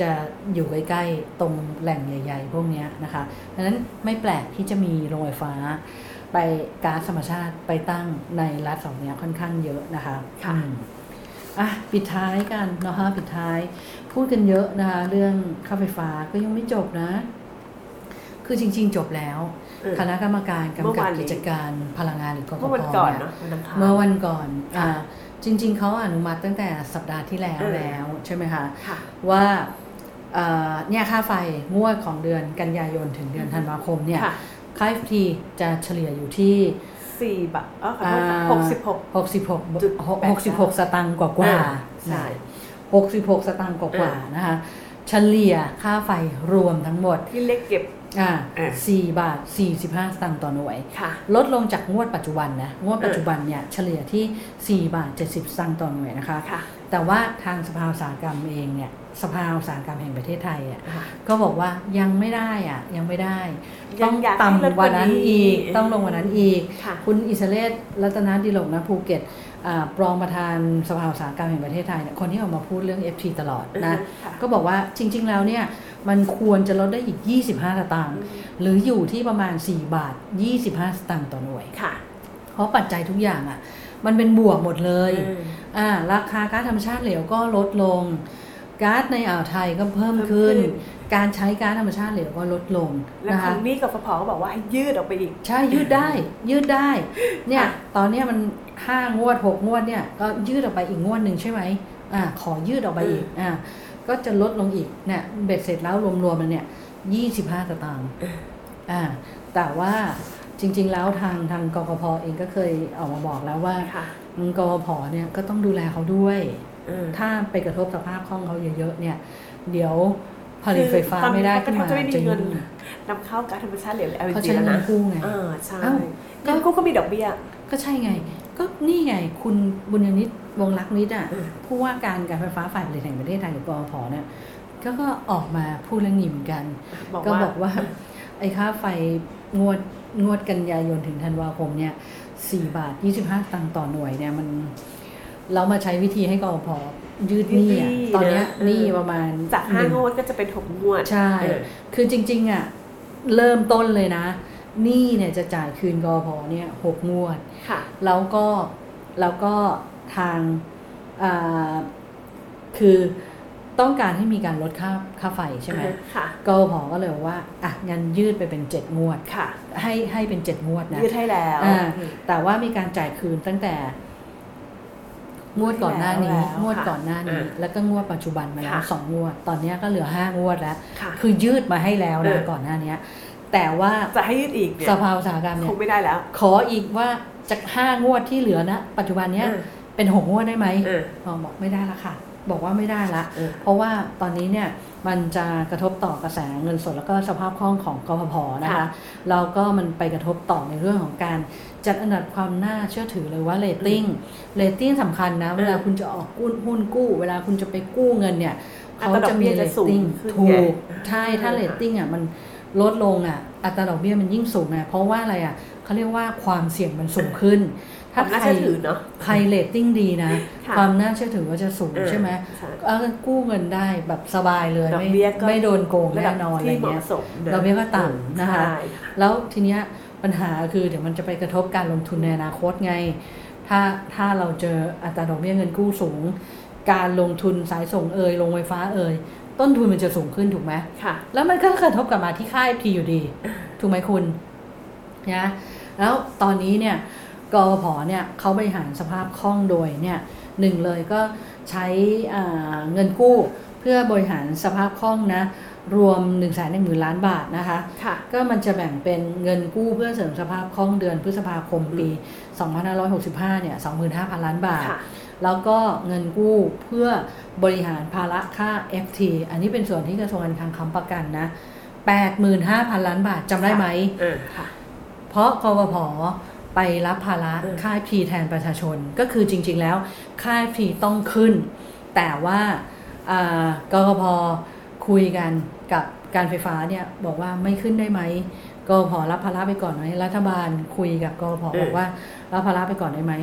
จะอยู่ใกล้ๆตรงแหล่งใหญ่ ๆ พวกเนี้ยนะคะดังนั้นไม่แปลกที่จะมีโรงไฟฟ้า ไปก๊าซธรรมชาติไปตั้งในรัฐสองเนี้ยค่อนข้างเยอะนะคะค่ะอืมอะปิดท้ายกันนะคะปิดท้าย พูดกันเยอะนะคะ เรื่องค่าไฟฟ้าก็ยังไม่จบนะ คือจริง ๆ จบแล้วเออคณะกรรมการเมื่กำอกับวานนี้กิจการพลังงานหรือกกเมื่อพวันก่อนเนี่ยเนาะวันอังคารเมื่อวันก่อนค่ะอ่าจริง ๆเขาอนุมัติตั้งแต่สัปดาห์ที่แล้วเออแล้วใช่ไหมคะค่ะว่าเอ่อเนี่ยค่าไฟงวดของเดือนกันยายนถึงเดือนธันวาคมเนี่ย ค่ะค่า FT จะเฉลี่ยอยู่ที่สี่บาทอ๋อขอโทษค่ะอ่าหกสิบหก66จุดแปด66สตางค์กว่ากว่าอ่าใช่66สตางค์กว่ากว่านะคะ เฉลี่ยค่าไฟรวมทั้งหมด ที่เล็กเก็บ อ่าอ่า4บาท45สตางค์ต่อหน่วยค่ะลดลงจากงวดปัจจุบันนะ งวดปัจจุบันเนี่ยเฉลี่ยที่4บาท70สตางค์ต่อหน่วยนะคะค่ะแต่ว่าทางสภาอุตสาหกรรมเองเนี่ยสภาอุตสาหกรรมแห่งประเทศไทยอะค่ะก็บอกว่ายังไม่ได้อะยังไม่ได้ยัต้องงอยากให้ต่ำกว่านั้นลดกว่านี้อีก ต้องลงกว่านั้นอีกค่ะคุณอิสระเลศรัตนดิลกนะภูเก็ตอ่ารองประธานสภาอุตสาหกรรมแห่งประเทศไทยเนี่ยคนที่ออกมาพูดเรื่อง FT ตลอดนะอือฮึค่ะก็บอกว่าจริง ๆ แล้วเนี่ย มันควรจะลดได้อีก 25สตางค์หรืออยู่ที่ประมาณ 4 บาท 25 สตางค์ต่อหน่วยค่ะ เพราะปัจจัยทุกอย่างอะ่ะ มันเป็นบวกหมดเลยอืมอ่าราคาก๊าซธรรมชาติเหลวก็ลดลงก๊าซในอ่าวไทยก็เพิ่มขึ้นเพิ่มขึ้นการใช้ก๊าซธรรมชาติเหลวก็ลดลงแล้วนะทาคะงนี้กับฟพก็บอกว่าให้ยืดออกไปอีก ใช่ยืดได้ ยืดได้ เนี่ยค่ะตอนเนี้ยมันห้างวดหกงวดเนี่ยก็ยืดออกไปอีกงวดหนึ่งใช่ไหมอ่าขอยืดออกไปอีกอ่า ก็จะลดลงอีกเนี่ยเบ็ดเสร็จแล้วรวมๆมันเนี่ยยี่สิบห้าสตางค์อ่าแต่ว่าจริง ๆ แล้วทางทางกกพเองก็เคยออกมาบอกแล้วว่าค่ะอืมกกพเนี่ยก็ต้องดูแลเขาด้วยอืมถ้าไปกระทบสภาพคล่องเขาเยอะๆเนี่ย เดี๋ยวผลิตไฟฟ้าไม่ได้ขึ้นมาคือตอนนี้เขาก็จะไม่มีเงินยุ่งนำเข้าก๊าซธรรมชาติเหลว LNG เขาใช้แล้วเงินะนกู้ไงเออใช่เอ้าเงินกู้ก็มีดอกเบี้ยก็ใช่ไง ก็นี่ไงคุณบุญยนิตวงศ์รักนิดอะอืมผู้ว่าการการไฟฟ้าฝ่ายผลิตแห่งประเทศไทยหรือกอพเนี่ยก็ก็ออกมาพูดเรื่องนี้เหมือนกันบอกก็ว่าบอกว่า ไอ้ค่าไฟงวดงวดกันยายนถึงธันวาคมเนี่ยสี่บาทยี่สิบห้าตังค์ต่อหน่วยเนี่ยมันเรามาใช้วิธีให้กอพยืดหนี้อะตอนเนี้ยหนี้ประมาณจากห้านึ่งวดก็จะเป็นหกงวด ใช่เออคือจริง ๆ อะ เริ่มต้นเลยนะ หนี้เนี่ยจะจ่ายคืนกอพเนี่ยหกงวด ค่ะ แล้วก็แล้วก็ทางอ่าคือต้องการให้มีการลดค่าค่าไฟใช่ไหมค่ะกอพก็เลยบอกว่าอะงั้นยืดไปเป็นเจ็ดงวดค่ะ ให้ให้เป็นเจ็ดงวดนะยืดให้แล้วอ่าแต่ว่ามีการจ่ายคืนตั้งแต่ งวดก่อนหน้านี้แล้วงวดค่ะก่อนหน้านี้อ่าแล้วก็งวดปัจจุบันมาแล้วค่ะสองงวด ตอนเนี้ยก็เหลือห้างวดแล้วค่ะคือยืดมาให้แล้วเอนะอก่อนหน้าเนี้ย แต่ว่าจะให้ยืดอีกเนี่ยสภาอุตสาหกรรมเนี่คยงไม่ได้แล้ว ขออีกว่าจากห้างวดที่เหลือนะ ปัจจุบันเนี้ยเออเป็นหกงวดได้ไหมเออพอบอกไม่ได้ละค่ะ บอกว่าไม่ได้ละเออเพราะว่าตอนนี้เนี่ยมันจะกระทบต่อกระแสเงินสดแล้วก็สภาพคล่องของกฟผนะคะค่ะแล้วก็มันไปกระทบต่อในเรื่องของการจัดอันดับความน่าเชื่อถือเลยว่าเรตติ้งเรตติ้งสำคัญนะ เวลาคุณจะออกหุ้นหุ้นกู้ เวลาคุณจะไปกู้เงินเนี่ยอัเขาจะมีเรตติ้งไงใช่ อัตราดอกเบี้ยจะสูงขึ้นถูกถ้าอ่าเรตติ้งอะมัน ลดลงอะ อัตราดอกเบี้ยมันยิ่งสูงอะเพราะว่าอะไรอะเขาเรียกว่าความเสี่ยงมันสูงขึ้นความน่าเชื่อถือเนาะใครเรตติ้งดีนะค่ะความน่าเชื่อถือก็จะสูงเออใช่ไหมใช่เออกู้เงินได้แบบสบายเลยดอกไม่เบี้ยก็ไม่โดนโกงระแน่ดับนอนอะไรที่เหเงี้มาะยสมนะดอกเบี้ยก็ต่ำนะคะใช่แล้วทีเนี้ยปัญหาคือเดี๋ยวมันจะไปกระทบการลงทุนในอนาคตไง ถ้าถ้าเราเจออัตราดอกเบี้ยเงินกู้สูง การลงทุนสายส่งเอ่ยโรงไฟฟ้าเอ่ย ต้นทุนมันจะสูงขึ้นถูกไหมค่ะ แล้วมันก็กระทบกลับมาที่ค่า FT อยู่ดี ถูกไหมคุณนะแล้วตอนนี้เนี่ยกอพเนี่ยเขาบริหารสภาพคล่องโดยเนี่ยหนึ่งเลยก็ใช้อ่าเงินกู้เพื่อบริหารสภาพคล่องนะรวม1นึ่งแสนหนึ่งหมื่นล้านบาทนะคะค่ะก็มันจะแบ่งเป็นเงินกู้เพื่อเสริมสภาพคล่องเดือนพฤษภาคมปี 2565เนี่ย25,000 ล้านบาทค่ะ แล้วก็เงินกู้เพื่อบริหารภาระค่า FT อันนี้เป็นส่วนที่กระทรวงการคลังค้ำประกันนะ 85,000 ล้านบาทจำได้ไหมเออค่ะเพราะกวพไปรับภาระเออค่า FT แทนประชาชน ก็คือจริง ๆ แล้วค่า FT ต้องขึ้น แต่ว่าอ่ากกพคุยกันกับการไฟฟ้าเนี่ยบอกว่าไม่ขึ้นได้ไหมกวพรับภาระไปก่อนไหมรัฐบาลคุยกับกวพบอกว่ารับภาระไปก่อนได้ไหม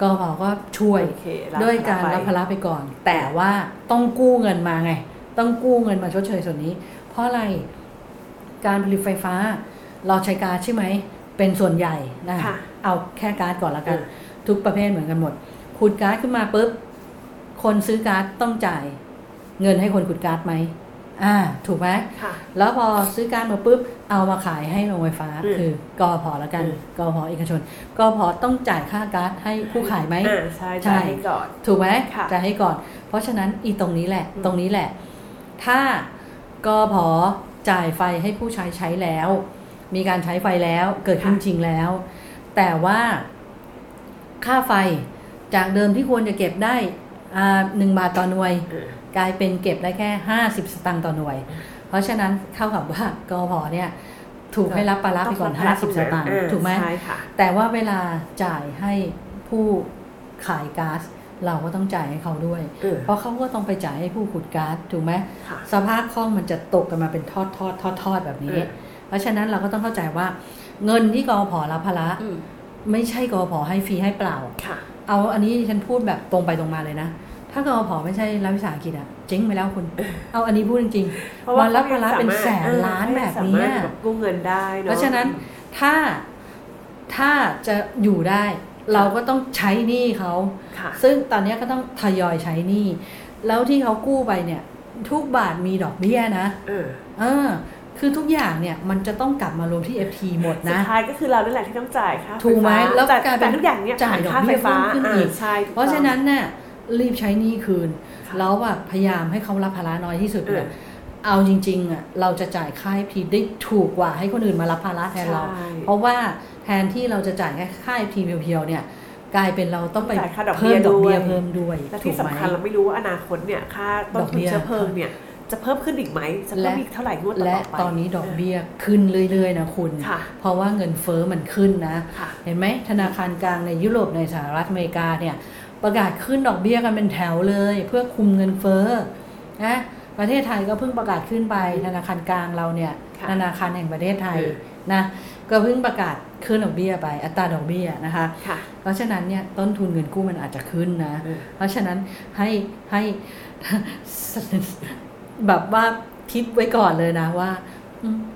กวพก็ช่วยโอเครับด้วยการไปรับภาระไปก่อน แต่ว่าต้องกู้เงินมาไง ต้องกู้เงินมาชดเชยส่วนนี้ เพราะอะไรการผลิตไฟฟ้า เราใช้ก๊าซใช่ไหม เป็นส่วนใหญ่นะค่ะเอาแค่ก๊าซก่อนละกันอืมทุกประเภทเหมือนกันหมดขุดก๊าซขึ้นมาปุ๊บคนซื้อก๊าซต้องจ่าย เงินให้คนขุดก๊าซไหม อ่าถูกไหมค่ะ แล้วพอซื้อก๊าซมาปุ๊บเอามาขายให้โรงไฟฟ้าอืมคือกอพอละกันอืมกอพอเอกชนกอพอต้องจ่ายค่าก๊าซให้ผู้ขายไหมอ่าใช่ใช่ใช่ให้ก่อน ถูกไหมค่ะจะให้ก่อน เพราะฉะนั้นอีตรงนี้แหละอืมตรงนี้แหละ ถ้ากอพอจ่ายไฟให้ผู้ใช้ใช้แล้ว มีการใช้ไฟแล้วเกิดขึ้นจริงแล้ว แต่ว่าค่าไฟจากเดิมที่ควรจะเก็บได้อ่าหนึ่งบาทต่อหน่วยเออ กลายเป็นเก็บได้แค่ 50 สตางค์ต่อหน่วย เพราะฉะนั้นเข้ากับว่ากอพอเนี่ยถูกให้รับปลารับไปก่อนต้งรับ50 สตางค์เออถูกไหมใช่ค่ะแต่ว่าเวลาจ่ายให้ผู้ขายก๊าซเราก็ต้องจ่ายให้เขาด้วยเออเพราะเขาก็ต้องไปจ่ายให้ผู้ขุดก๊าซถูกไหมค่ะสภาพคล่องมันจะตกกันมาเป็นทอดทอดทอดทอดแบบนี้เออเพราะฉะนั้นเราก็ต้องเข้าใจว่า เงินที่กอพอรับภาระอืมไม่ใช่กอพอให้ฟรีให้เปล่าค่ะเอาอันนี้ฉันพูดแบบตรงไปตรงมาเลยนะ ถ้ากอพอไม่ใช่รัฐวิสาหกิจอะเจ๊งไปแล้วคุณ เอาอันนี้พูดจริงเพราะๆว่าวันรับภาระเป็นแสนเออล้านแบบสานี้มารถอะแบบกู้เงินได้เนอะเพราะฉะนั้นถ้าถ้าจะอยู่ได้ เราก็ต้องใช้หนี้เขาค่ะซึ่งตอนนี้ก็ต้องทยอยใช้หนี้แล้วที่เขากู้ไปเนี่ย ทุกบาทมีดอกเบี้ยนะเออเออคือทุกอย่างเนี่ยมันจะต้องกลับมารวมที่ FT หมดสุดนะท้ายก็คือเรานั่นแหละที่ต้องจ่ายค่าถูกไหมฟฟ้าแล้วแต่กลายเป็นแต่ทุกอย่างเนี่ยจ่ายผ่นค่าดอกเบี้ไฟยฟ้าเพิ่มขึ้นอีกาใช่ถูกเพราะฉะนั้นต้องเนี่ย รีบใช้หนี้คืนค่ะแล้วแบบพยายามให้เขารับภาระน้อยที่สุดเนี่ยเออเอาจริงๆอะเราจะจ่ายค่า FT ได้ถูกกว่าให้คนอื่นมารับภาระแทนเราใช่เพราะว่าแทนที่เราจะจ่ายแค่ค่า FT เพียวๆเนี่ยกลายเป็นเราต้องไปจ่ายค่าดอกเบี้เพิ่ยมดอกเบี้ยด้วยเพิ่มด้วยและถูที่กไหมสำคัญเราไม่รู้ว่าอนาคตเนี่ยค่าต้นดอกทุเบี้นยเชื้อเพลิงเนี่ยจะเพิ่มขึ้นอีกไหมจะเพิ่มอีกเท่าไหร่งวดต่อและๆไปตอนนี้ดอกเบี้ยขึ้นเรื่อยๆนะคุณค่ะเพราะว่าเงินเฟอ้อมันขึ้นนะค่ะเห็นไหมธนาคารกลางในยุโรปในสหรัฐอเมริกาเนี่ย ประกาศขึ้นดอกเบี้ยกันเป็นแถวเลย เพื่อคุมเงินเฟ้อนะประเทศไทยก็เพิ่งประกาศขึ้นไปธนาคารกลางเราเนี่ยค่ะธนาคารแห่งประเทศไทยเออนะก็เพิ่งประกาศขึ้นดอกเบี้ยไป อัตราดอกเบี้ยนะคะค่ะเพราะฉะนั้นเนี่ยต้นทุนเงินกู้มันอาจจะขึ้นนะเออเพราะฉะนั้นให้ให้แบบว่าคิดไว้ก่อนเลยนะว่าอืม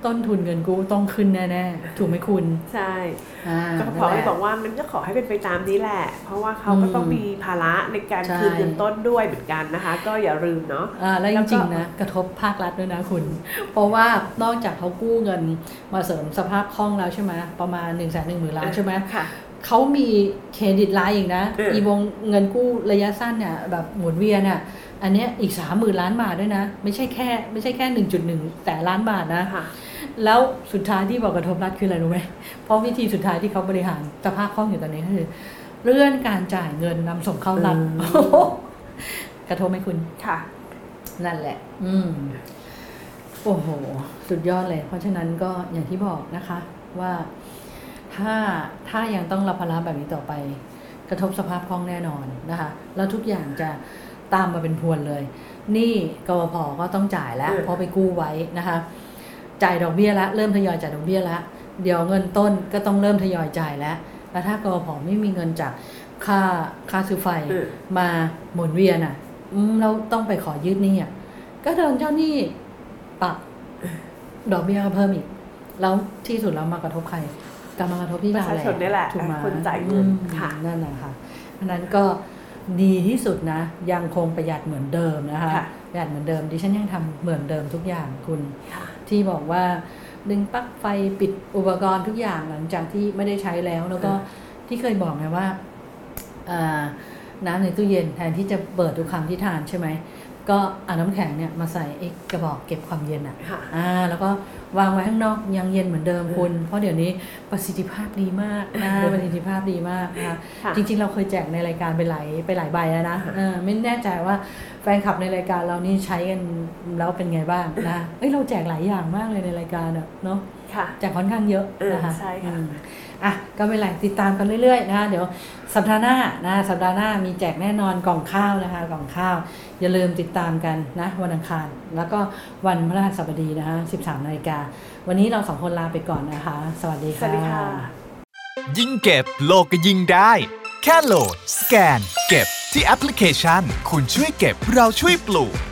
ต้นทุนเงินกู้ต้องขึ้นแน่ๆ ถูกไหมคุณใช่อ่าก็ขอให้บอกว่ามันก็ขอให้เป็นไปตามนี้แหละ เพราะว่าเขาก็ต้องมีภาระในการใช่คืนเงินต้นด้วยเหมือนกันนะคะ ก็อย่าลืมเนาะอ่าแล้วแล้จวก็ริงๆนะกระทบภาครัฐด้วยนะคุณ เพราะว่านอกจากเขากู้เงินมาเสริมสภาพคล่องแล้วใช่ไหมประมาณ1นึ่งแสนหนึ่งหมื่นล้านใช่ไหมค่ะ เขามีเครดิตไลน์อีกนะเอออีวงเงินกู้ระยะสั้นเนี่ยแบบหมุนเวียนอะอันเนี้ยอีกสามหมื่นล้านบาทด้วยนะ ไม่ใช่แค่ไม่ใช่แค่หนึ่งจุดหนึ่งแต่ล้านบาทนะค่ะแล้วสุดท้ายที่บอกกระทบรัฐคืออะไรรู้ไหมเพราะวิธีสุดท้ายที่เขาบริหารสภาพคล่องอยู่ตอนนี้ก็คือ เลื่อนการจ่ายเงินนำส่งเข้ารัฐอืมโอ้โหกระทบไหมคุณค่ะ นั่นแหละ อืมโอ้โห สุดยอดเลย เพราะฉะนั้นก็อย่างที่บอกนะคะ ว่า ถ้าถ้ายังต้องรับภาระแบบนี้ต่อไป กระทบสภาพคล่องแน่นอนนะคะ แล้วทุกอย่างจะตามมาเป็นพรวนเลยหนี่กวพก็ต้องจ่ายแล้วเออเพราะไปกู้ไว้นะคะ จ่ายดอกเบี้ยแล้วเริ่มทยอยจ่ายดอกเบี้ยแล้วเดี๋ยวเงินต้นก็ต้องเริ่มทยอยจ่ายแล้วแล้วถ้ากวพไม่มีเงินจากค่าค่าซื้อไฟเออมาหมุนเวียนอะอืมเราต้องไปขอยืดหนี้อะก็โดนเจ้าหนี้ปรับดอกเบี้ยก็เพิ่มอีก แล้วที่สุดแล้วมากระทบใคร กลับมากระทบที่เราประชาชนนี่แหละถูกไหมคนจ่ายเงินอืมค่ะนั่นแหละค่ะอันนั้นก็ดีที่สุดนะ ยังคงประหยัดเหมือนเดิมนะคะค่ะประหยัดเหมือนเดิมดิฉันยังทำเหมือนเดิมทุกอย่างคุณค่ะที่บอกว่าดึงปลั๊กไฟปิดอุปกรณ์ทุกอย่างหลังจากที่ไม่ได้ใช้แล้ว แล้วก็ที่เคยบอกไงว่าอ่าน้ำในตู้เย็นแทนที่จะเปิดทุกครั้งที่ทานใช่ไหม ก็เอาน้ำแข็งเนี่ยมาใส่ไอ้กระบอกเก็บความเย็นอะค่ะอ่าแล้วก็วางไว้ข้างนอกยังเย็นเหมือนเดิมคุณ เพราะเดี๋ยวนี้ประสิทธิภาพดีมากนะประสิทธิภาพดีมากนะคะค่ะจริง ๆ เราเคยแจกในรายการไปหลายไปหลายใบแล้วนะค่ะเออไม่แน่ใจว่าแฟนคลับในรายการเรานี่ใช้กันแล้วเป็นไงบ้างนะเอ้ยเราแจกหลายอย่างมากเลยในรายการอะเนาะ ค่ะแจกค่อนข้างเยอะเออนะคะใช่ค่ะอืมอะก็ไม่เป็นไรติดตามกันเรื่อยๆนะคะเดี๋ยวสัปดาห์หน้านะสัปดาห์หน้ามีแจกแน่นอนกล่องข้าวนะคะกล่องข้าว อย่าลืมติดตามกันนะวันอังคาร แล้วก็วันพฤหัสบดีนะคะ13นาฬิกาวันนี้เราสองคนลาไปก่อนนะคะ สวัสดีสค่ะวัสดีค่ะ ยิ่งเก็บโลกก็ยิ่งได้ แค่โหลด สแกน เก็บที่แอปพลิเคชัน คุณช่วยเก็บเราช่วยปลูก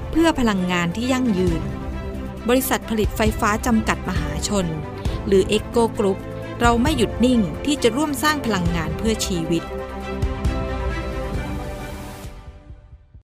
เพื่อพลังงานที่ยั่งยืน บริษัทผลิตไฟฟ้าจำกัดมหาชน หรือ EGCO Group เราไม่หยุดนิ่งที่จะร่วมสร้างพลังงานเพื่อชีวิต